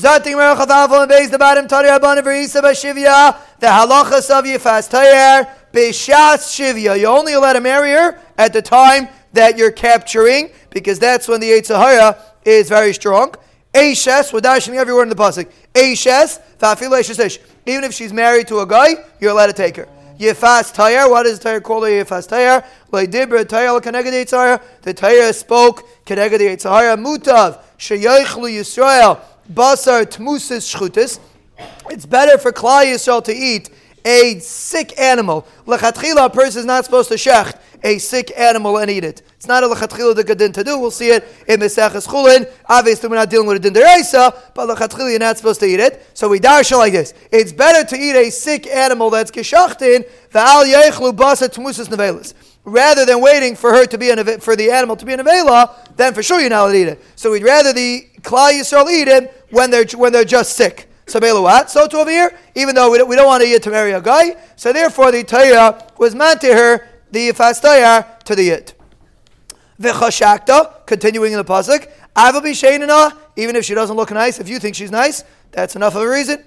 Zating Merachavav and Beis the bottom Tari Abana Verisa Bashivya, the halachas of Yifas Tayer, Bishas Shivya. You only let to marry her at the time that you're capturing, because that's when the Yitzhahara is very strong. Eishes, we're dashing everywhere in the pasuk. Fafil Even if she's married to a guy, you're allowed to take her. Yefas Tayar. What is Tayar called? Yefas Tayar. Leidibra Tayar Yitzhahara. The Tayar spoke Keneged Yitzhahara. Mutav Sheyoichlu Yisrael Basar Tmusis Shchutis. It's better for Klal Yisrael to eat a sick animal. Lechatchila, a person is not supposed to shecht a sick animal and eat it. It's not a lechatchila the gadin to do. We'll see it in Meseches Chulin. Obviously, we're not dealing with a din deraisa, but lechatchila you're not supposed to eat it. So we darsha like this: It's better to eat a sick animal that's geshachtin v'al yeichlu basa tmusas nevelis. Rather than waiting for her to be an, for the animal to be an avela, then for sure you're not allowed to eat it. So we'd rather the klal yisrael eat it when they're when they're just sick. So what? So to over here, even though we don't, we don't want to eat to marry a guy, so therefore the Torah was meant to her the fastayar to the yid. V'chashakta, continuing in the pasuk, Aval b'sheinina, even if she doesn't look nice, if you think she's nice, that's enough of a reason.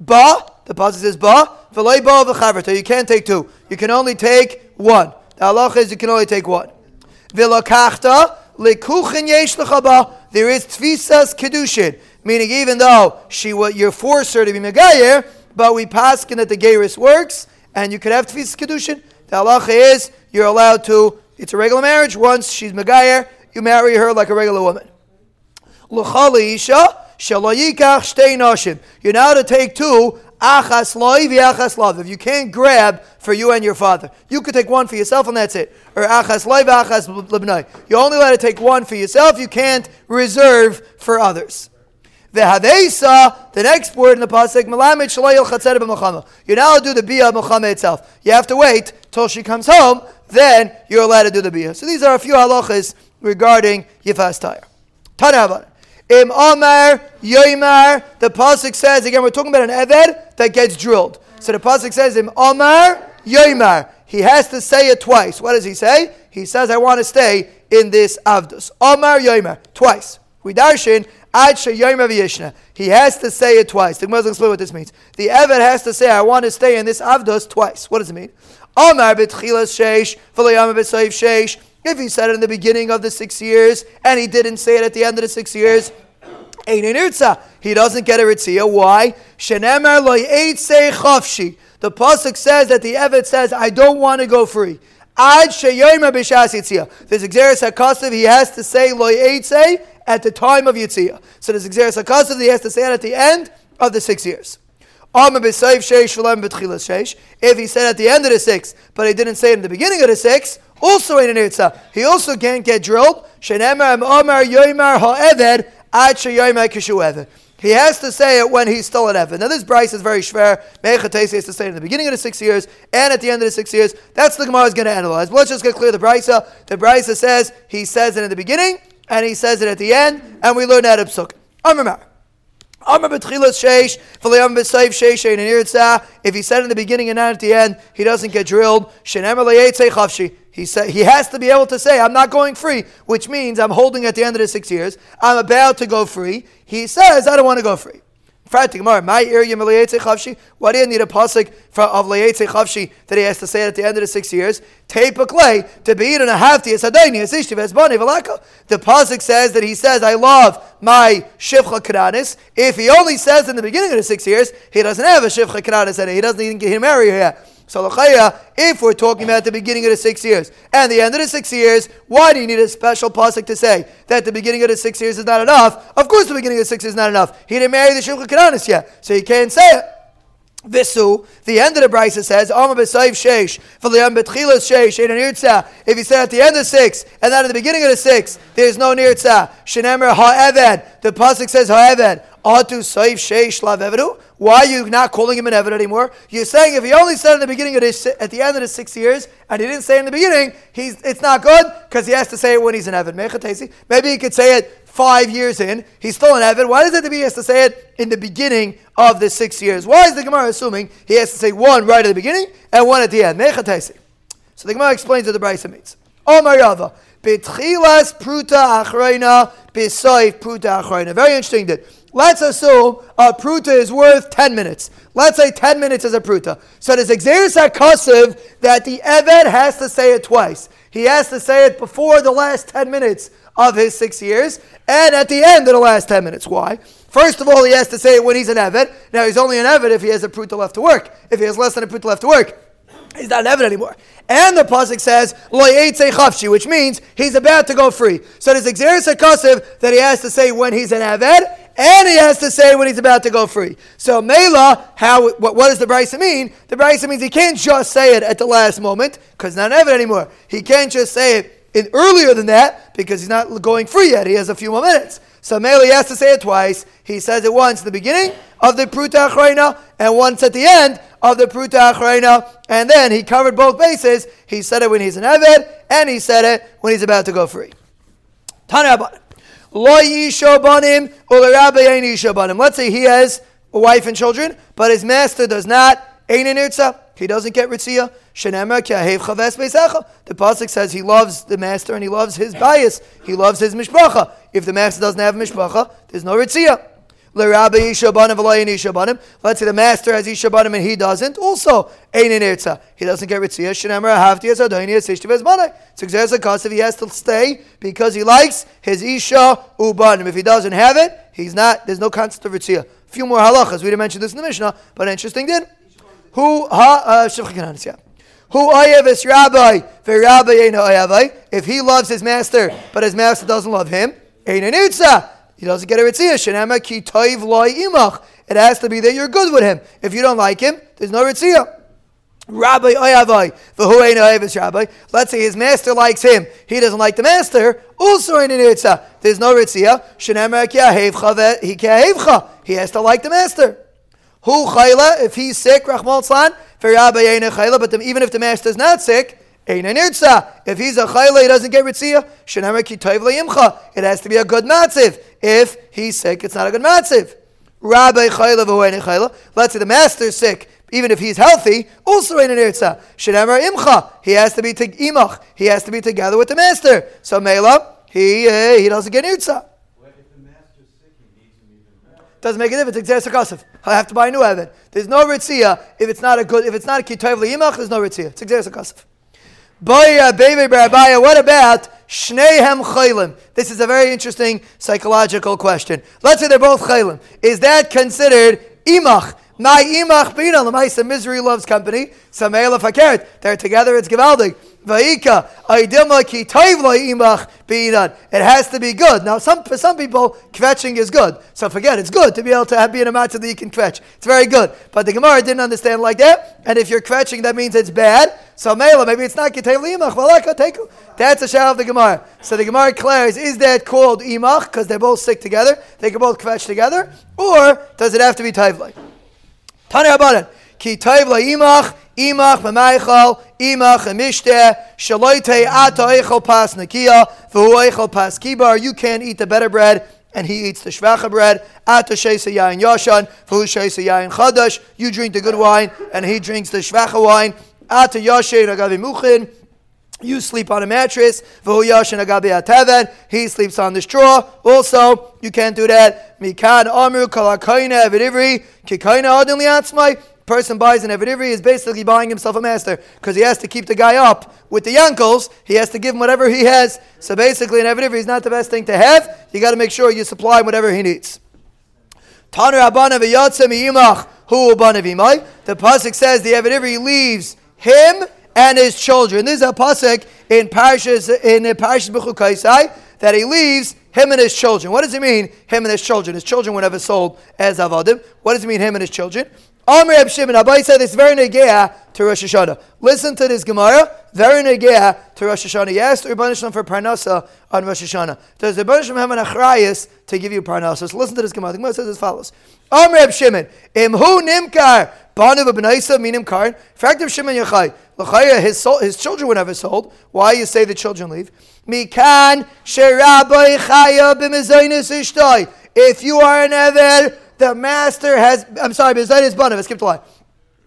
Ba, the pasuk says ba, v'lei ba v'chaverta, you can't take two. You can only take one. The halacha is you can only take one. V'lakachta, lekuchen yesh ba, there is tvisas kedushin, meaning even though she you force her to be megayer, but we paskin that the gayris works, and you could have tvisas kedushin. The halacha is you're allowed to, it's a regular marriage. Once she's Megayer, you marry her like a regular woman. isha, You're now to take two, achas love. If you can't grab for you and your father, you could take one for yourself and that's it. Or achas loiv, achas libnai. You only allowed to take one for yourself. You can't reserve for others. V'havesa, the next word in the pasuk, melamed shalayil chatzer b'machama. You're now to do the bia machama itself. You have to wait till she comes home, then you're allowed to do the bia. So these are a few halachas regarding yifas tayr. Tanabah. Im Amar Yoimar, the pasuk says again. We're talking about an eved that gets drilled. So the pasuk says Im Amar Yoimar. He has to say it twice. What does he say? He says, "I want to stay in this avdus." Amar Yoimar twice. We darshin he has to say it twice. The Muslims explain what this means. The Eved has to say, I want to stay in this Avdos twice. What does it mean? If he said it in the beginning of the six years and he didn't say it at the end of the six years, he doesn't get a ritzia. Why? The pasuk says that the Eved says, I don't want to go free. Ad sheyomer b'shas yitzia. There's exeris hakasav. He has to say loy eitzei at the time of yitzia. So there's exeris hakasav. He has to say it at the end of the six years. If he said at the end of the six, but he didn't say it in the beginning of the six, also in an irtza. He also can't get drilled. Ad Sheyomer Kishu he has to say it when he's still in heaven. Now, this Bryce is very schwer. Mechatesi has to say it in the beginning of the six years and at the end of the six years. That's the Gemara is going to analyze. Let's just get clear the Bryce. The Bryce says he says it in the beginning and he says it at the end, and we learn that of Psuk. Amar if he said in the beginning and not at the end, he doesn't get drilled. He said he has to be able to say, "I'm not going free," which means I'm holding at the end of the six years. I'm about to go free. He says, "I don't want to go free." Why do you need a pasuk of chavshi that he has to say at the end of the six years? Tape clay to be eaten a half the The pasuk says that he says, "I love my shivcha kadanis." If he only says in the beginning of the six years, he doesn't have a shivcha kadanis and he doesn't even get him married here. So if we're talking about the beginning of the six years and the end of the six years, why do you need a special pasuk to say that the beginning of the six years is not enough? Of course, the beginning of the six years is not enough. He didn't marry the Shulchan yet, so he can't say it. Visu, the end of the brisa says, sheish, If he said at the end of six, and then at the beginning of the six, there's no nirtza. Shenemer ha'eved, the pasuk says ha'eved. Atu saif sheish lav Why are you not calling him an eved anymore? You're saying if he only said at the beginning of this, at the end of the six years, and he didn't say in the beginning, he's it's not good because he has to say it when he's an eved. Maybe he could say it five years in, he's still an Evid. Why does it to be has to say it in the beginning of the six years? Why is the Gemara assuming he has to say one right at the beginning and one at the end? So the Gemara explains what the Brisa means. Oh Mariava. Bitchilas pruta achreina bisoif pruta achreina. Very interesting. That let's assume a pruta is worth ten minutes. Let's say ten minutes is a pruta. So there's exeris that the eved has to say it twice. He has to say it before the last ten minutes of his six years, and at the end of the last ten minutes. Why? First of all, he has to say it when he's an eved. Now he's only an eved if he has a pruta left to work. If he has less than a pruta left to work. He's not an Eved anymore. And the pasuk says chafshi, which means he's about to go free. So there's exeris hakasiv that he has to say when he's an Eved, and he has to say when he's about to go free. So Mela, how what, what does the brisa mean? The brisa means he can't just say it at the last moment because not an anymore. He can't just say it earlier than that because he's not going free yet. He has a few more minutes. So he has to say it twice. He says it once at the beginning of the Pruta Achrayna and once at the end of the Pruta Achrayna. And then he covered both bases. He said it when he's an Eved and he said it when he's about to go free. Lo yisho banim yisho banim. Let's say he has a wife and children, but his master does not. He doesn't get ritzia. The pasuk says he loves the master and he loves his bias. He loves his mishpacha. If the master doesn't have mishpacha, there's no ritzia. Let's say the master has Ishabanim and he doesn't. Also. He doesn't get Ritzia. Cost if he has to stay because he likes his Isha Ubanim. If he doesn't have it, he's not, there's no concept of Ritzia. A few more halachas. We didn't mention this in the Mishnah, but interesting did. Who, ha, uh. Who ayav is rabbi, rabbi If he loves his master, but his master doesn't love him. He doesn't get a ritziyah. It has to be that you're good with him. If you don't like him, there's no ritziyah. Rabbi oyavai, v'hu ein rabbi. Let's say his master likes him. He doesn't like the master. Also in. There's no ki. He has to like the master. Who chayla, if he's sick, for rabbi chayla, but even if the master is not sick, if he's a chayla, he doesn't get ritzia. It has to be a good matziv. If he's sick, it's not a good matziv. Rabbi chayla Let's say the master is sick. Even if he's healthy, also in an imcha. He has to be imach. He has to be together with the master. So mela, he uh, he doesn't get irtza. Doesn't make a difference. Exeris I have to buy a new Evan. There's no ritzia if it's not a good. If it's not a kitayv liyimach, there's no ritzia. It's exeris Boya, baby, Barabaya, what about Shnehem Chaylim? This is a very interesting psychological question. Let's say they're both Chaylim. Is that considered Imach? My Imach Bina, Lamaisa, misery loves company. Sameila Fakert. They're together, it's Givaldig. Va'ika, ki. It has to be good. Now, some, for some people, kvetching is good. So forget, it's good to be able to have, be in a matzah that you can kvetch. It's very good. But the Gemara didn't understand like that. And if you're kvetching, that means it's bad. So Mela, maybe it's not kitayv imach. Take That's a shout of the Gemara. So the Gemara declares, is that called imach? Because they're both sick together. They can both kvetch together. Or does it have to be tayvlay? Tanya Abanan. Ki tayvlay imach Imach b'meichal, imach emishteh, shaloite ata eichel pas nakia, v'hu eichel pas kibar. You can't eat the better bread, and he eats the shvacha bread. Ata sheisa yain yashan, v'hu sheisa yain chadash. You drink the good wine, and he drinks the shvacha wine. Ata yashin agavi muchin. You sleep on a mattress. He sleeps on the straw. Also, you can't do that. Mikan amru kalakaina evidivri kikaina adin liatzmai person buys an Eved Ivri is basically buying himself a master because he has to keep the guy up with the ankles. He has to give him whatever he has. So basically, an Eved Ivri is not the best thing to have. You got to make sure you supply him whatever he needs. Hu The pasuk says the Eved Ivri leaves him and his children. This is a pasuk in Parashas in Parashas that he leaves him and his children. What does it mean? Him and his children. His children were never sold as avadim. What does it mean? Him and his children. Amr Reb Shimon, Abai said it's very negea to Rosh Hashanah. Listen to this Gemara, very negea to Rosh Hashanah. He asked Rabban Shalom for Parnasa on Rosh Hashanah. Does Rabban Shalom have an achrayas to give you Parnasa? So listen to this Gemara. The Gemara says as follows. Amr Reb Shimon, Imhu Nimkar, Banu B'benaisa Minim Karin, fact of Shimon Yachai, L'chaya, his, his children were never sold. Why you say the children leave? Mikan Sherabai Chaya B'mezainis Ishtoi. If you are an Ever, the master has, I'm sorry, Bezayis Banav, I skipped a line.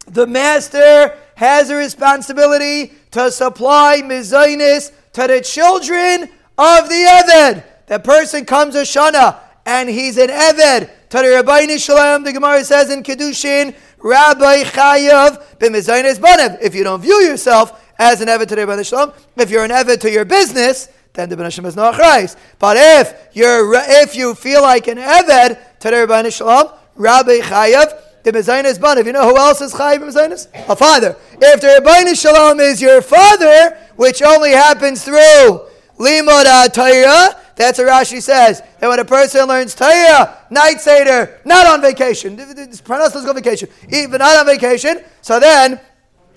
The master has a responsibility to supply mizainis to the children of the Eved. The person comes a Shana and he's an Eved. Tari Rabbi Shalom, the Gemara says in Kedushin, Rabbi Chayav b'mezaynes banev. If you don't view yourself as an Eved to the Rabbi Shalom, if you're an Eved to your business, then the Ben is not Christ. But if you're if you feel like an Eved to Rabbi Shalom, Rabbi Chayav the Mezainis Banev. You know who else is Chayiv Mezainis? A father. If the Rabbi Shalom is your father, which only happens through Limud Torah, that's what Rashi says. That when a person learns Torah, night Seder, not on vacation, Pranas doesn't go vacation, even not on vacation, so then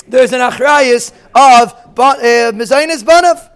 there's an achrayus of uh, Mezainis Banav.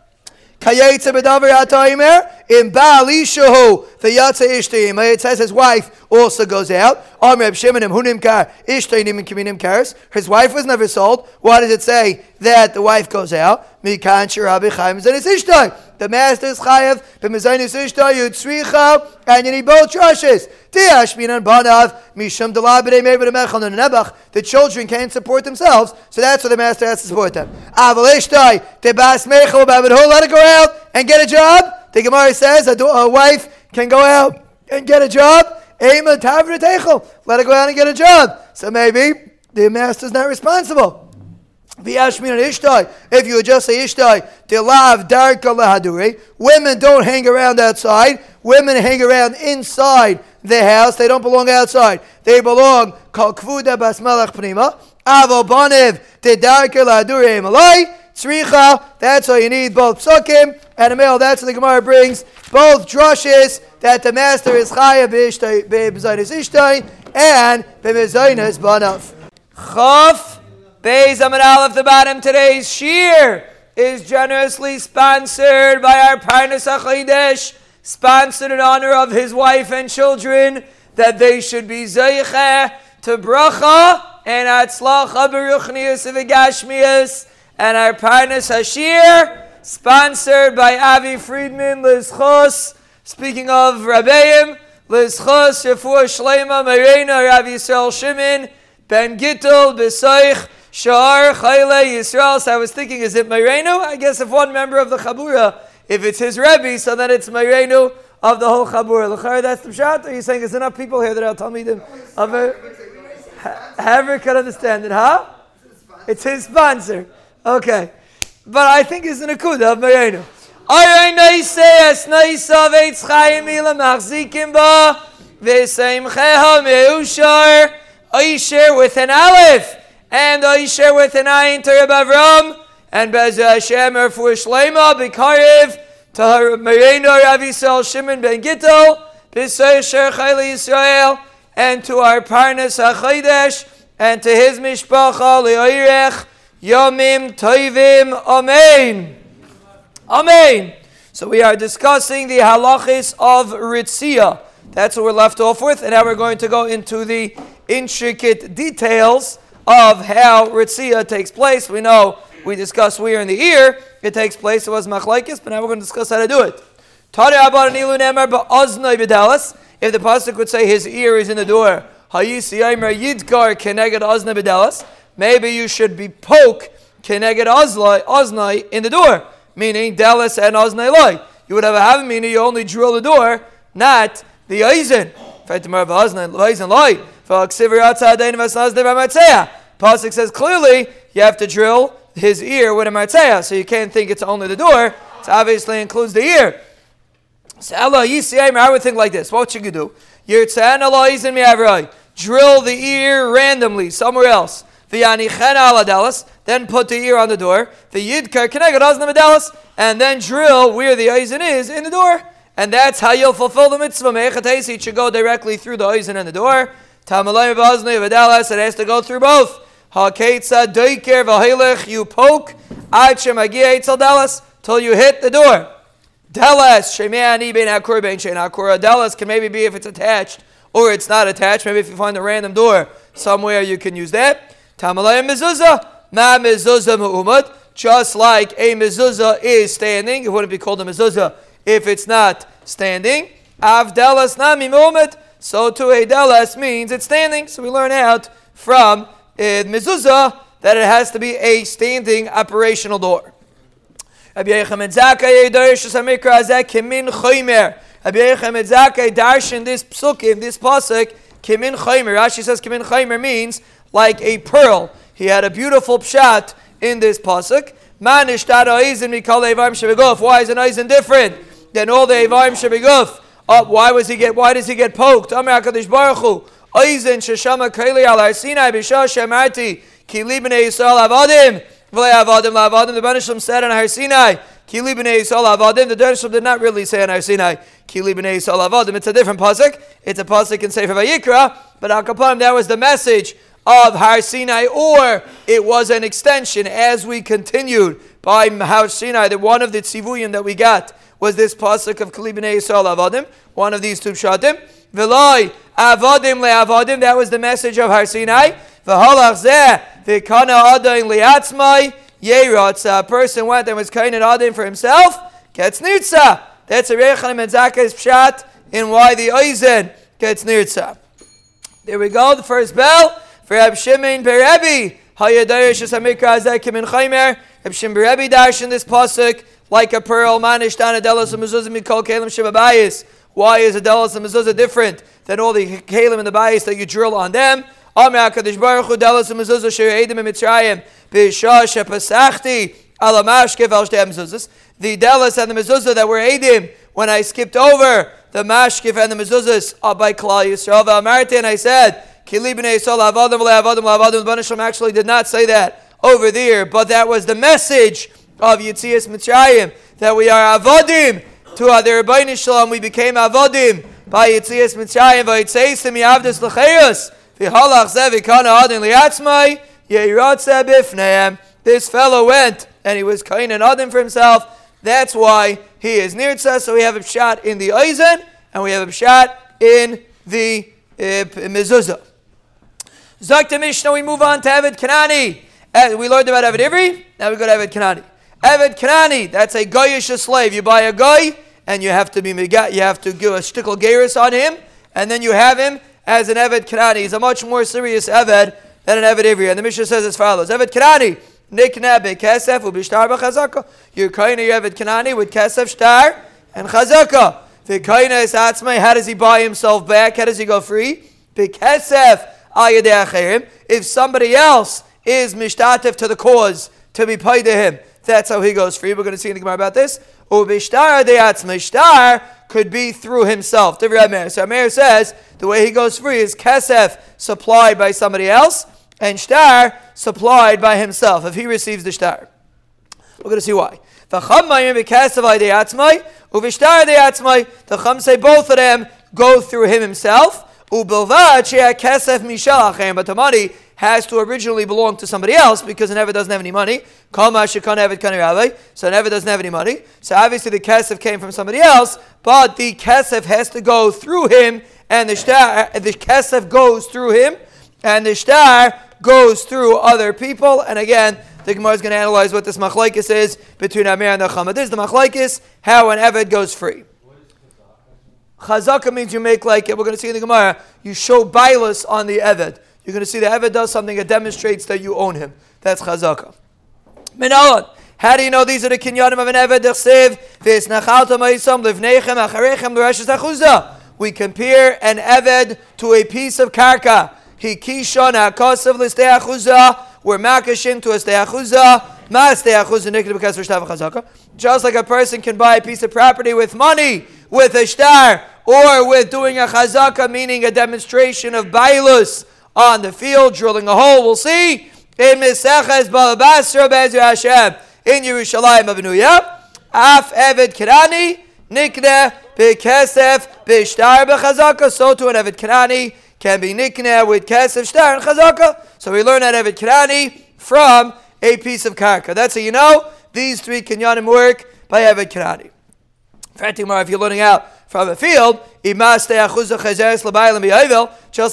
Kayetze bedavar ha'toimer in Baal Ishahu v'yatze ishtayim. It says his wife also goes out. Am Reb Shimonim hunim kar and kiminim kars. His wife was never sold. Why does it say that the wife goes out? Mikan shirabi chayim zenis ishtay. The master is chayav b'mezanis ishtay yutzricha and you need both trushes. Tiashminan banav mishum delabedei meir v'demechal nebach. The children can't support themselves, so that's what the master has to support them. Aval ishtay tebas mechal b'avidhu. Let it go out and get a job. The Gemara says a, a wife can go out and get a job. Let her go out and get a job. So maybe the master's not responsible. If you would just say Ishtai, Dilav women don't hang around outside. Women hang around inside the house. They don't belong outside. They belong Kal Kvuda Basmalach Prima. Avo Banev Darka Lahaduri Emalai. Tzricha, that's all you need, both psukim and a male. That's what the Gemara brings. Both drushes that the master is chaya be'b'zaynis ishtai and be'mezaynis banav. Chaf, Beis Amid Aleph, the bottom. Today's shear is generously sponsored by our Parnas HaChodesh, sponsored in honor of his wife and children, that they should be zeiche to bracha and atzlacha beruchnius of and our Parnas Hashir, sponsored by Avi Friedman, Liz Chos. Speaking of Rabbeim, Liz Chos, Shafur Shlema, Marina, Rav Yisrael Shimon, Ben Gittel, Besoich, Shar, Chayle, Yisrael. So I was thinking, is it Marino? I guess if one member of the Chabura, if it's his Rebbe, so then it's Marino of the whole Chabura. L'char, that's the shot. Are you saying there's enough people here that I'll tell me them of it? However, can understand it, huh? It's his sponsor. Okay. But I think it's an akuda of Marenu. Aray noise es meushar Aisher with an aleph and Aisher with an ayin to Reb Avram and Bez Hashem er for Shlema b'karev to Marenu Rav Yisrael Shimon ben Gittel b'sei Sher Chayli Yisrael and to our Parnas HaChodesh and to his mishpacha li'oirech Yomim Toivim Amen. Amen. So we are discussing the halachis of Ritzia. That's what we're left off with, and now we're going to go into the intricate details of how Ritzia takes place. We know we discussed where in the ear it takes place. It was machlaikis, but now we're going to discuss how to do it. If the pasuk would say his ear is in the door, maybe you should be poke keneged oznai in the door, meaning delis and oznai loy. You would have a having meaning you only drill the door, not the eisen. Pasuk says clearly you have to drill his ear with a marteya, so you can't think it's only the door. It obviously includes the ear. So Allah I would think like this. What should you do? Drill the ear randomly somewhere else. Then put the ear on the door. The and then drill where the eisen is in the door. And that's how you'll fulfill the mitzvah. It should go directly through the eisen and the door. It has to go through both. You poke till you hit the door. Delas, Delas can maybe be if it's attached or it's not attached. Maybe if you find a random door somewhere, you can use that. Tamalay mezuzah, ma mezuzah mu'umad. Just like a mezuzah is standing, it wouldn't be called a mezuzah if it's not standing. Avdelas nami mu'umad. So to a delas means it's standing. So we learn out from uh, mezuzah that it has to be a standing operational door. Rabbi Yecham Zakkai Darish Samikra Kimin Darshan this psukim, this pasuk, Kimin Choymer. Rashi says Kimin Choymer means like a pearl. He had a beautiful pshat in this pasuk. Manish Tada Eizin Mikal Evarim Shabiguf. Why is an Eizin different than all the Evarim Shabiguf? Uh, why was he get? Why does he get poked? Amar Hakadosh Baruch Hu. Sheshama Kaili Al Sinai B'Shah Shemarti Ki Libnei Yisrael. The Banishlam said on Har Sinai. Ki Libnei Yisrael Avadim. The Dershlam did not really say on Har Sinai. Ki Libnei Yisrael Avadim. It's a different pasuk. It's a pasuk in Sefer Vayikra. But Al Kapanim, that was the message of Har Sinai, or it was an extension as we continued by Har Sinai. That one of the tzivuyim that we got was this pasuk of Kli Yisrael Avadim, one of these two pshatim. V'loi Avadim le'avadim, that was the message of Har Sinai. V'halach zeh v'kana adayin li'atzmai yeratza. A person went and was kainin adim for himself, gets. That's a Rechanim and Zakai's pshat in why the Eisen gets nirtza. There we go, the first bell for Reb Shimon Berebi. Hayadarish Samikra Zekim in Chaimer. Reb Shimon Berebi dash in this pasuk like a pearl. Manish Dana Delos Mezuzah Mikol Kalim Shibabayis. Why is a Delos and Mezuzah different than all the Kalim and the Bayis that you drill on them? Amar HaKadosh Baruch Hu Delos Mezuzah Sher Eidim and Mitzrayim. B'Shah Shepasachti Alamashkev Al Shtei Mezuzahs. The Delos and the Mezuzah that were Eidim when I skipped over the Mashkif and the Mezuzahs by Klal Yisrael. Amarti and I said, Kili b'nei Yisrael avadim le'avadim le'avadim. The actually did not say that over there, but that was the message of Yitzias Mitzrayim that we are avodim to other Rebbeinu Shalom. We became avodim by Yitzias Mitzrayim. Vayitzeis miyavdus l'cheiros v'halach zev v'kana adin liatzmai yeiratzeh bifneim. This fellow went and he was kain and adin for himself. That's why he is nirtza. So we have a shot in the Eisen and we have a shot in the uh, mezuzah. Zakta Mishnah, we move on to Evid Kanani. Uh, we learned about Evid Ivri, now we go to Evid Kanani. Evid Kanani, that's a goyish slave. You buy a guy, and you have to be you have to give a shtickle geiris on him, and then you have him as an Evid Kanani. He's a much more serious Evid than an Evid Ivri. And the Mishnah says as follows: Evid Kanani, nikna bekesef ubishtar b'chazaka. You're kind of Evid Kanani with kesef shtar and chazaka. The kaina is atzmai. How does he buy himself back? How does he go free? Bekesef if somebody else is mishtatif to the cause to be paid to him, that's how he goes free. We're going to see in the Gemara about this. Ubishtar deatz mishtar could be through himself. So Amir says the way he goes free is kesef supplied by somebody else and shtar supplied by himself if he receives the shtar. We're going to see why. The Chum say both of them go through him himself. Ubilvad kesef mishalachem, but the money has to originally belong to somebody else because an Evid doesn't have any money. Kama shekana Evid kani so an Evid doesn't have any money. So obviously the kesef came from somebody else, but the kesef has to go through him, and the shtar, the kesef goes through him, and the shtar goes through other people. And again, the Gemara is going to analyze what this machlaikis is between Amir and the Chama. This is the machlaikis, how an Evid goes free. Chazaka means you make like it. We're going to see in the Gemara. You show bailus on the Eved. You're going to see the Eved does something that demonstrates that you own him. That's Chazaka. Minalon. How do you know these are the kinyanim of an Eved? We compare an Eved to a piece of karka. He kishon ha'kosav l'stei. We're makashim to a stei achuzah. Just like a person can buy a piece of property with money, with a star, or with doing a chazaka, meaning a demonstration of bailus on the field, drilling a hole. We'll see in Meseches Bava Basra Bezer Hashem in Yerushalayim Abenuya. Af Eved Kirani Nikne Bekesef Bishtar Bechazaka. So to an Eved Kirani can be Nikne with Kesef Shtar and Chazaka. So we learn that Eved Kirani from a piece of karka. That's how you know these three kinyanim work by Eved Kirani. If you're learning out from a field, just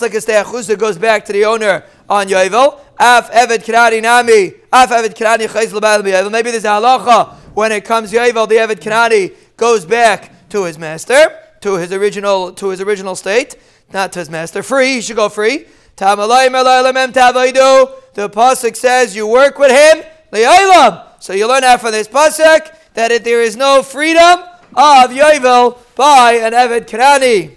like a steachuza goes back to the owner on Yovel, af eved kirani nami, af eved kirani chayz Maybe there's a halacha when it comes Yovel, the eved kirani goes back to his master, to his original to his original state, not to his master. Free, he should go free. The pasuk says you work with him. So you learn out from this pasuk that if there is no freedom of Yovel by an Eved Kanani.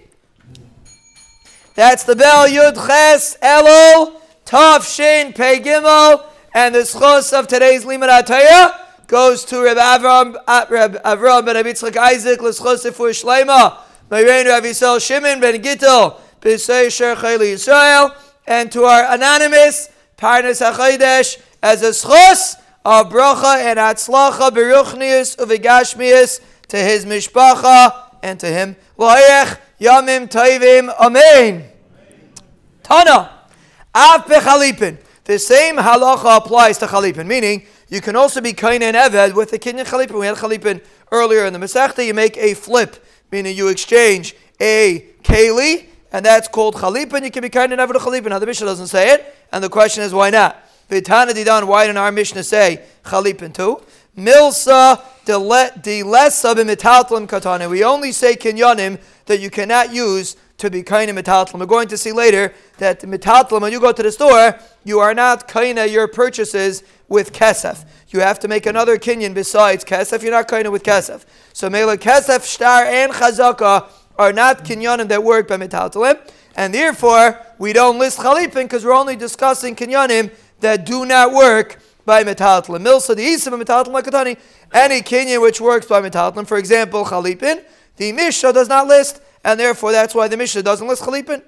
That's the bell Yud Ches Elul Tav Shin Pei Gimel, and the schos of today's Limud Ataya goes to Reb Avram, uh, Reb Avram ben Abitzchak Isaac l'schos for Shleima, Mayrein Rav Yisrael Shimon ben Gittel, B'Sei Sher Chayli Yisrael, and to our anonymous Parnas HaChodesh as a schos of bracha and atzlacha beruchnius uvigashmius to his mishpacha and to him. Loayech yamim toivim amen. Tana. Av bechalipin. The same halacha applies to chalipin, meaning you can also be kain and eved with the kinyan chalipin. We had chalipin earlier in the Masechta. You make a flip, meaning you exchange a keli, and that's called chalipin. You can be kain and eved with chalipin. Now the Mishnah doesn't say it, and the question is why not? V'tana didan. Why didn't our Mishnah say chalipin too? Milsa de lesa b'mitatlim katana. We only say kinyanim that you cannot use to be kaina metatlim. We're going to see later that metatlim, when you go to the store, you are not kaina your purchases with kesef. You have to make another kinyan besides kesef. You're not kaina with kesef. So mela kesef, shtar, and chazaka are not kinyanim that work by metatlim. And therefore, we don't list chalipin because we're only discussing kinyanim that do not work by metatlim. Milsa the isim of metatlim lakatani. Any kinyan which works by metatlim, for example, chalipin, the Mishnah does not list and therefore that's why the Mishnah doesn't list Chalipin.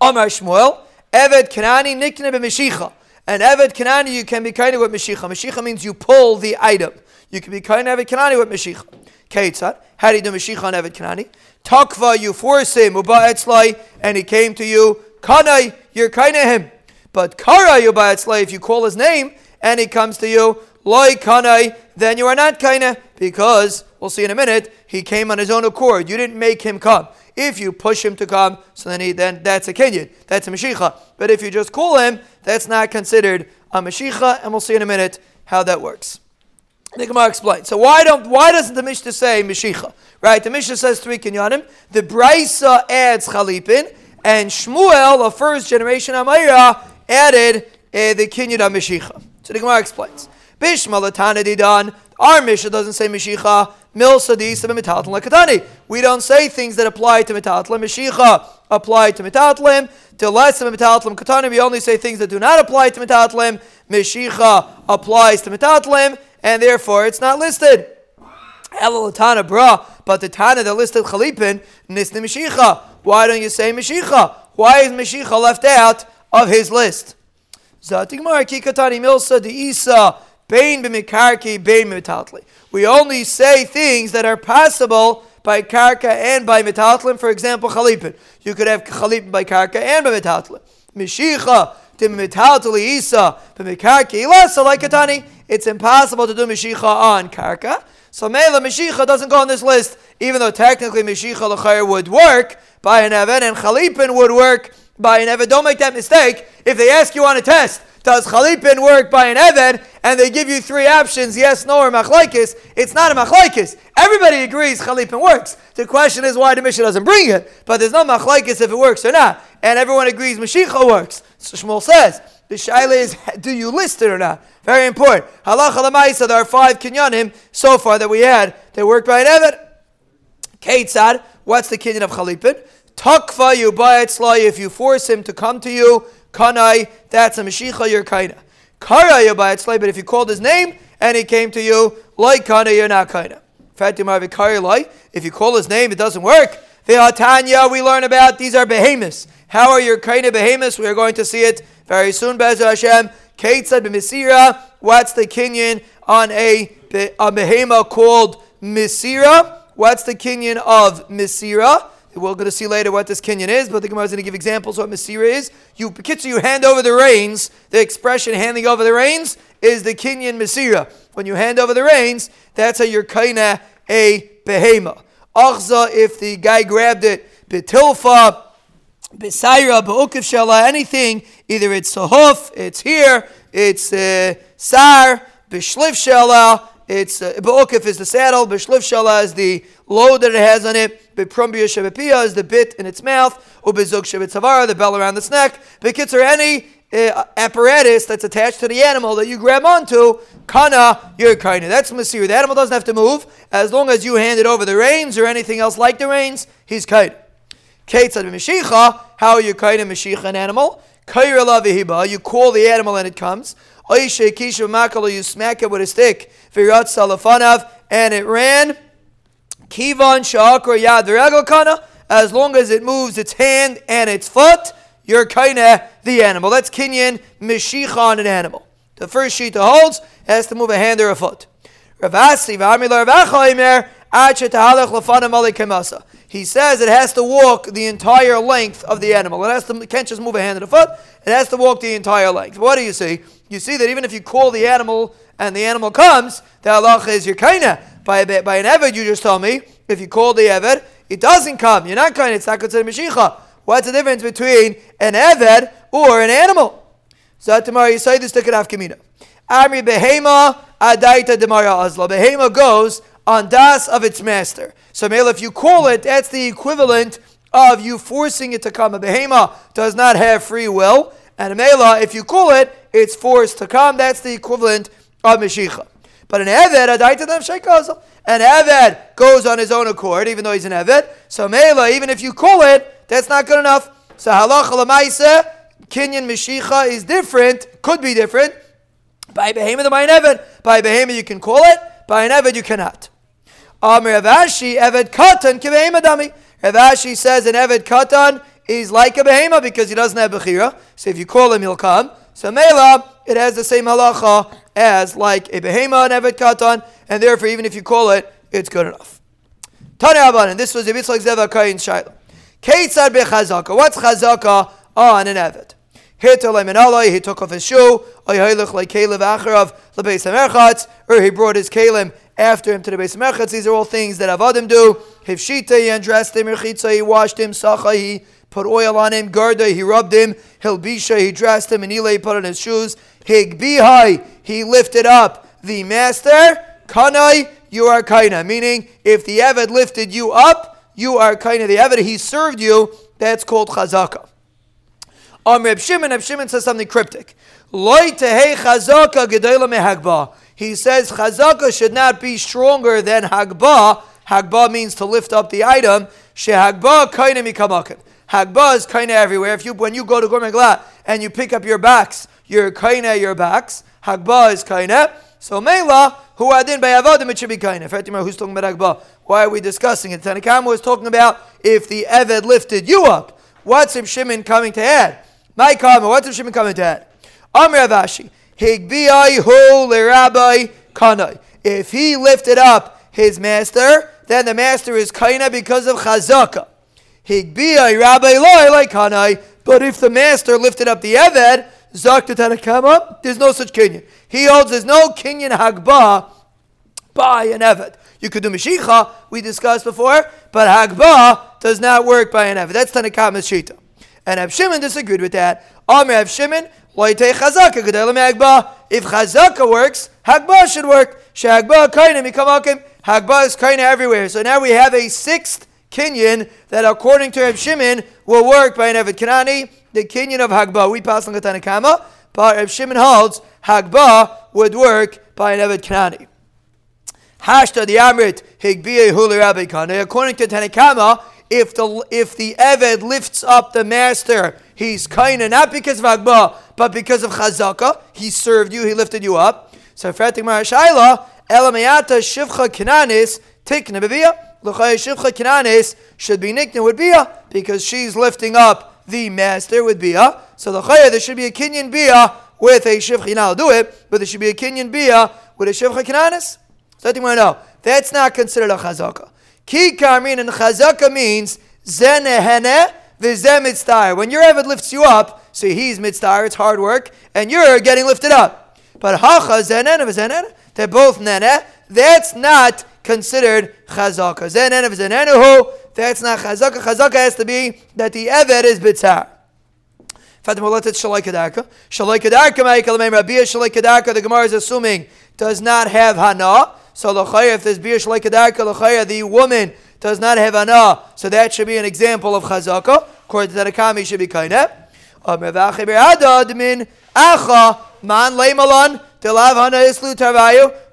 Amar Shmuel, Eved Kanani Nikne B'Mishicha. And Eved Kanani, you can be kind of with Mishicha. Mishicha means you pull the item. You can be kind of Eved Kanani with Mishicha. Ketzat, how do you do Mishicha on Eved Kanani? Takva, you force him, Uba Etzlai, and he came to you. Kanai, you're kind of him. But Kara you Uba Etzlai, if you call his name, and he comes to you, loy Kanai, then you are not of, because We'll see in a minute. He came on his own accord. You didn't make him come. If you push him to come, so then he then that's a kenyan. That's a mashicha. But if you just call him, that's not considered a mashicha, and we'll see in a minute how that works. The Gemara explains. So why don't why doesn't the Mishnah say mashicha? Right? The Mishnah says three kinyanim. The Brisa adds chalipin, and Shmuel, a first generation Amayra, added uh, the of mashicha. So the Gemara explains. Bishma didan. Our Mishnah doesn't say mashicha. Mil mitatlim lakatani. We don't say things that apply to mitatlim. Mashicha apply to mitatlim. To less of mitatlim katani, we only say things that do not apply to mitatlim. Mashicha applies to mitatlim, and therefore it's not listed. Elalatana bra, but the Tana that listed Chalipin, Nisni Mashicha. Why don't you say Mashicha? Why is Mashicha left out of his list? We only say things that are possible by karka and by metatlim. For example, chalipin. You could have chalipin by karka and by metatlim. Mishicha to metatli isa b'mikarki ilasa like katani. It's impossible to do mishicha on karka. So Mela Meshicha doesn't go on this list, even though technically L'chayer would work by an Evan and Chalipin would work by an Evan. Don't make that mistake. If they ask you on a test, does chalipin work by an eved? And they give you three options, yes, no, or machlaikis. It's not a machlaikis. Everybody agrees chalipin works. The question is why the Mishnah doesn't bring it. But there's no machlaikis if it works or not. And everyone agrees Mashiach works. So Shmuel says, the shaila is, do you list it or not? Very important. Halacha lamaisa, there are five kinyanim so far that we had that worked by an eved. Ketzad, what's the kinyan of chalipin? Takfa you buy it's it if you force him to come to you Kanai, that's a Mashicha, you're Kaina. Kara Yabayatzlay, but if you called his name and he came to you, like Kana, you're not Kaina. If you call his name, it doesn't work. Tanya, we learn about these are behemoths. How are your of behemoths? We are going to see it very soon. Bezer Hashem. Ketzad b'misira. What's the kinyan on a, a behemoth called misira? What's the kinyan of misira? We're going to see later what this kinyan is, but the Gemara is going to give examples of what Masira is. You, Kitsu, you hand over the reins. The expression handing over the reins is the kinyan Masira. When you hand over the reins, that's how you're kaina a behema. Achza, if the guy grabbed it, betilfa, besaira, be'ukiv shela, anything, either it's sahuf, it's here, it's uh, sar, beshlif shela, it's uh, be'ukif is the saddle, b'shlif shala is the load that it has on it, shebepia is the bit in its mouth, u'bezug shebetzavara, the bell around its neck. Be'kitzer, any uh, apparatus that's attached to the animal that you grab onto, kana, you're of. That's Masir. The animal doesn't have to move. As long as you hand it over the reins or anything else like the reins, he's kind. Ketzad Mashicha, how are you kind of Mashicha an animal? You call the animal and it comes. You smack it with a stick. And it ran. Kivan Shakra Yad Kana. As long as it moves its hand and its foot, you're kinda the animal. That's kinyan mishicha on an animal. The first sheet that holds has to move a hand or a foot. He says it has to walk the entire length of the animal. It has to can't just move a hand and a foot. It has to walk the entire length. What do you see? You see that even if you call the animal and the animal comes, the halacha is your kaina. By, by an eved, you just told me, if you call the eved, it doesn't come. You're not kaina. It's not considered mishicha. What's the difference between an eved or an animal? So tomorrow you say this to Kadaf Kamina. Amri behema adaita demara azla. Behema goes on das of its master. So male, if you call it, that's the equivalent of you forcing it to come. A behema does not have free will. And a mela, if you call it, it's forced to come. That's the equivalent of Meshicha. But an Eved, Adaita Dem Sheikazal. An Eved goes on his own accord, even though he's an Eved. So Mela, even if you call it, that's not good enough. So Halacha Lamaisa, Kinyan Meshicha is different, could be different. By Behemoth, by an Eved. By Behemoth, you can call it. By an Eved, you cannot. Amr Avashi, Eved Katan, Kivehemadami. Avashi says an Eved Katan is like a behema because he doesn't have bechira. So if you call him, he'll come. So mela, it has the same halacha as like a behema and evet katan, and therefore even if you call it, it's good enough. Tanya Abanan, this was a bit like Zeva Kayin Shaila. Keitzad bechazaka. What's chazaka on an evet? He took off his shoe, or he brought his kalim after him to the base merchatz. These are all things that Avadim do. Hivshita, he undressed him, he washed him, sacha, he put oil on him, garda, he rubbed him, hilbisha, he dressed him, and Ile put on his shoes, higbihai, he lifted up the master, kanai, you are kaina. Meaning, if the Eved lifted you up, you are kaina. The Eved, he served you, that's called chazaka. Um, Reb Shimon, Reb Shimon says something cryptic. Loi tehei chazaka gedela mehagba. He says chazaka should not be stronger than hagba. Hagba means to lift up the item. Shehagba kaina mikamakim. Hagba is of everywhere. If you when you go to Gourmet Glatt and you pick up your backs, your of your backs. Hagba is of. So Mela, who adin by avodim, it should be of. Who's talking about Hagba? Why are we discussing it? Tanakam was talking about if the Eved lifted you up. What's Reb Shimon coming to add? My comment. What's Reb Shimon coming to add? Amr Avashi. Higbiai hu lerabbai kanai. If he lifted up his master, then the master is kaina because of chazaka. Higbia Rabbi Loi like Hanai. But if the master lifted up the Eved, Zakta Tanakama, there's no such kinyan. He holds there's no kinyan Hagba by an Eved. You could do Mashicha, we discussed before, but Hagba does not work by an Eved. That's Tanakama's Shita. And Ab Shimon disagreed with that. Amr Ab Shimon, If Chazaka works, Hagba should work. Shagba mikamakim. Hagba is kaina everywhere. So now we have a sixth kinyan that, according to Reb Shimon, will work by an Eved Kanani, the kinyan of Hagba. We pass on the Tanakama, but Reb Shimon holds Hagba would work by an Eved Kanani. Hashta the Amrit Higbiye Huli Rabbi Kana. According to Tanakama, if the if the Eved lifts up the master, he's kinda not because of Hagba, but because of Chazaka. He served you, he lifted you up. So Fratik Marashayla, Elamayata Shivcha Kananis, Tikna Bevia should be nicknamed with bia because she's lifting up the master with bia. So the chaya there should be a kinyan bia with a shivcha. Now I'll do it, but there should be a kinyan bia with a shivcha kinanis. So I think we know that's not considered a chazaka. Ki karmin and chazaka means zenehene v'zeh mitzvah. When your Eved lifts you up, so he's mitzvah, it's hard work, and you're getting lifted up. But hacha zenen v'zenen, they're both nene. That's not considered chazaka. Zenen of zenenuhu, that's not chazaka. Chazaka has to be that the eved is bitzar. The Gemara is assuming does not have hana. So l'chaya, if there's bia shalai kadarka, l'chaya, the woman does not have hana. So that should be an example of chazaka. According to the Nakami, should be kaineh.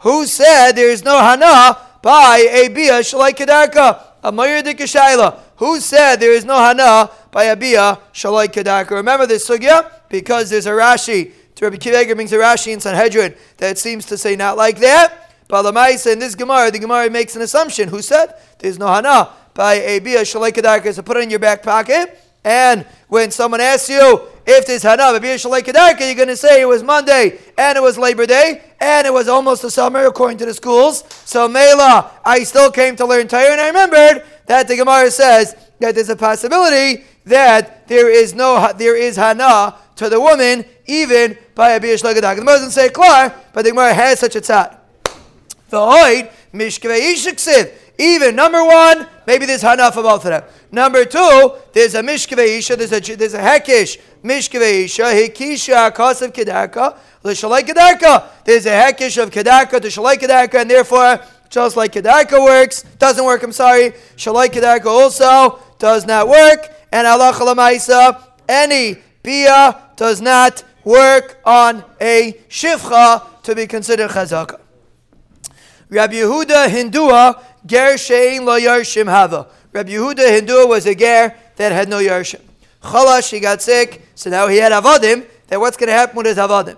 Who said there is no hana by a bia shalai kedarka? A mayur. Who said there is no hana by a bia shalai kedarka? Remember this sugya because there's a Rashi. Rabbi Kiva brings a Rashi in Sanhedrin that seems to say not like that. But Lamaisa in this Gemara, the Gemara makes an assumption. Who said there's no hana by a bia shalai kedarka? So put it in your back pocket. And when someone asks you if there's Hana, you're going to say it was Monday and it was Labor Day and it was almost the summer according to the schools. So Mela, I still came to learn Torah and I remembered that the Gemara says that there's a possibility that there is no there is Hana to the woman even by a Biyash Lagadak. The Gemara doesn't say klar, but the Gemara has such a tzad. The Hoid, Mishkvei Even number one, maybe there's Hana for both of them. Number two, there's a mishkevei there's a there's a hekish mishkevei hikisha kasav kedarka l'shalai kedarka. There's a hekish of kedarka to shalai kedarka, and therefore, just like kedarka works, doesn't work. I'm sorry, shalai kedarka also does not work, and Allah lamaisa any bia does not work on a shivcha to be considered chazaka. Rabbi Yehuda Hindua ger shein lo yarshim hava. Rabbi Yehuda Hindua was a ger that had no Yarshim. Chalash, he got sick, so now he had Avadim. Then what's going to happen with his Avadim?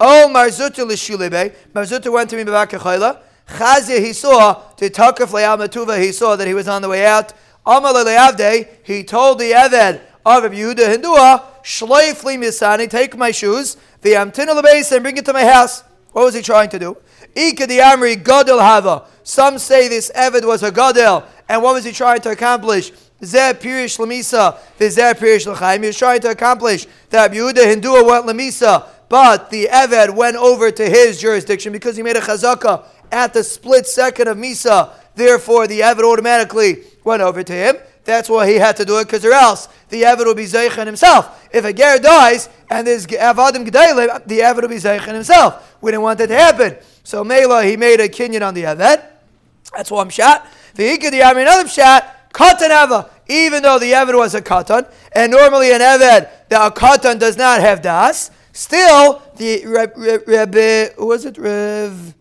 Oh, Mar Zutra l'shulebe. Mar Zutra went to me b'bakachayla. Chazia he saw, to Takaf le'amatuva, he saw that he was on the way out. Amal le'avde, he told the Eved of Yehuda Hindua, Shleif misani, take my shoes, the amtina lebeis, and bring it to my house. What was he trying to do? Ika the Amri Godel Hava. Some say this Eved was a Godel. And what was he trying to accomplish? Zeh Pirish Lamisa, Zeh Pirish Lachaim. He was trying to accomplish that Yehuda Hindua went Lamisa, but the Eved went over to his jurisdiction because he made a chazaka at the split second of Misa. Therefore, the Eved automatically went over to him. That's why he had to do it, because or else the Eved will be Zeichen himself. If a Ger dies and there's Avadim Gedalim, the Eved will be Zeichen himself. We didn't want that to happen. So Mela, he made a kinyan on the Eved. That's I'm shot. The Ikad, the another shot, Katan Eva. Even though the Eved was a Katan, and normally an Eved, the Katan does not have Das, still, the Rebbe, who was it? Rev.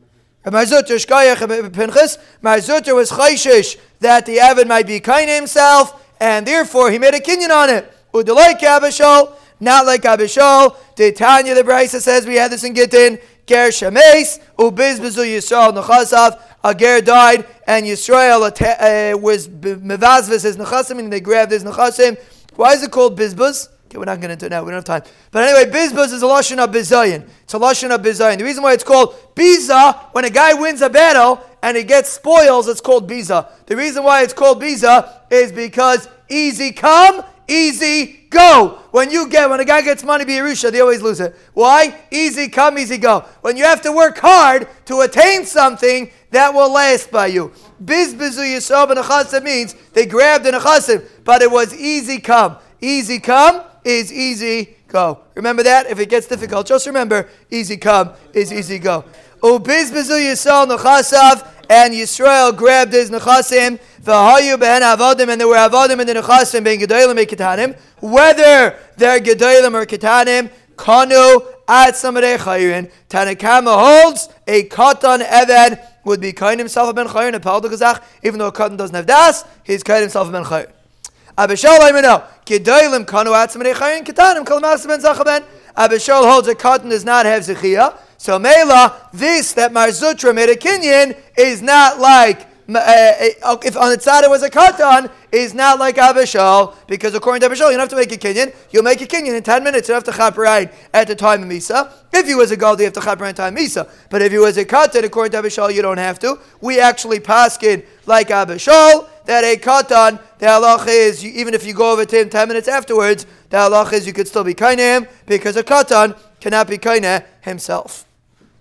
Marzuter Pinchas, Mar Zutra was chayshish that the Eved might be kind to himself, and therefore he made a kinyan on it. Udalai Abba Shaul, not like Abba Shaul. The Tanya, the Brisa says we had this in Gittin. Ger Shemes, Ubizbizu Yisrael Nechasav. A ger died, and Yisrael uh, was mevazvis his nechasim, and they grabbed his nechasim. Why is it called bizbuz? Okay, we're not getting into it now. We don't have time. But anyway, bizbuz is a lashon of bizayin. It's a lashon of bizayin. The reason why it's called biza when a guy wins a battle and he gets spoils, it's called biza. The reason why it's called biza is because easy come, easy go. When you get, when a guy gets money, be Yerusha, they always lose it. Why? Easy come, easy go. When you have to work hard to attain something, that will last by you. Bizbizu Yisrael ben means they grabbed an achasim, but it was easy come. Easy come is easy go. Remember that? If it gets difficult, just remember easy come is easy go. Ubizbizu Yisrael nechasav, and Yisrael grabbed his nechasim. V'hayu behen avodim, and there were avodim in the nechasim being gedolim and ketanim. Whether they're gedolim or ketanim, kanu at samarei chayirin. Tanakama holds a katan eved would be kind himself a ben chayr and a gazach, even though a cotton doesn't have das, he's kind himself a ben chayr. Abba Shaul Kanu Chayin Kitanim Kalmas Ben Zachaben. Abba Shaul holds a cotton does not have Zechia. So Mela, this that Mar Zutra made a kinyan is not like uh, uh, if on the side it was a katan, is not like Abba Shaul, because according to Abba Shaul, you don't have to make a kinyan. You'll make a kinyan in 10 minutes. You don't have to chaperite at the time of Misa. If he was a gold, you have to chaperite at time of Misa. But if he was a katan, according to Abba Shaul, you don't have to. We actually paskin like Abba Shaul, that a katan, the halach is, even if you go over to him 10 minutes afterwards, the halach is you could still be him, because a katan cannot be kind himself.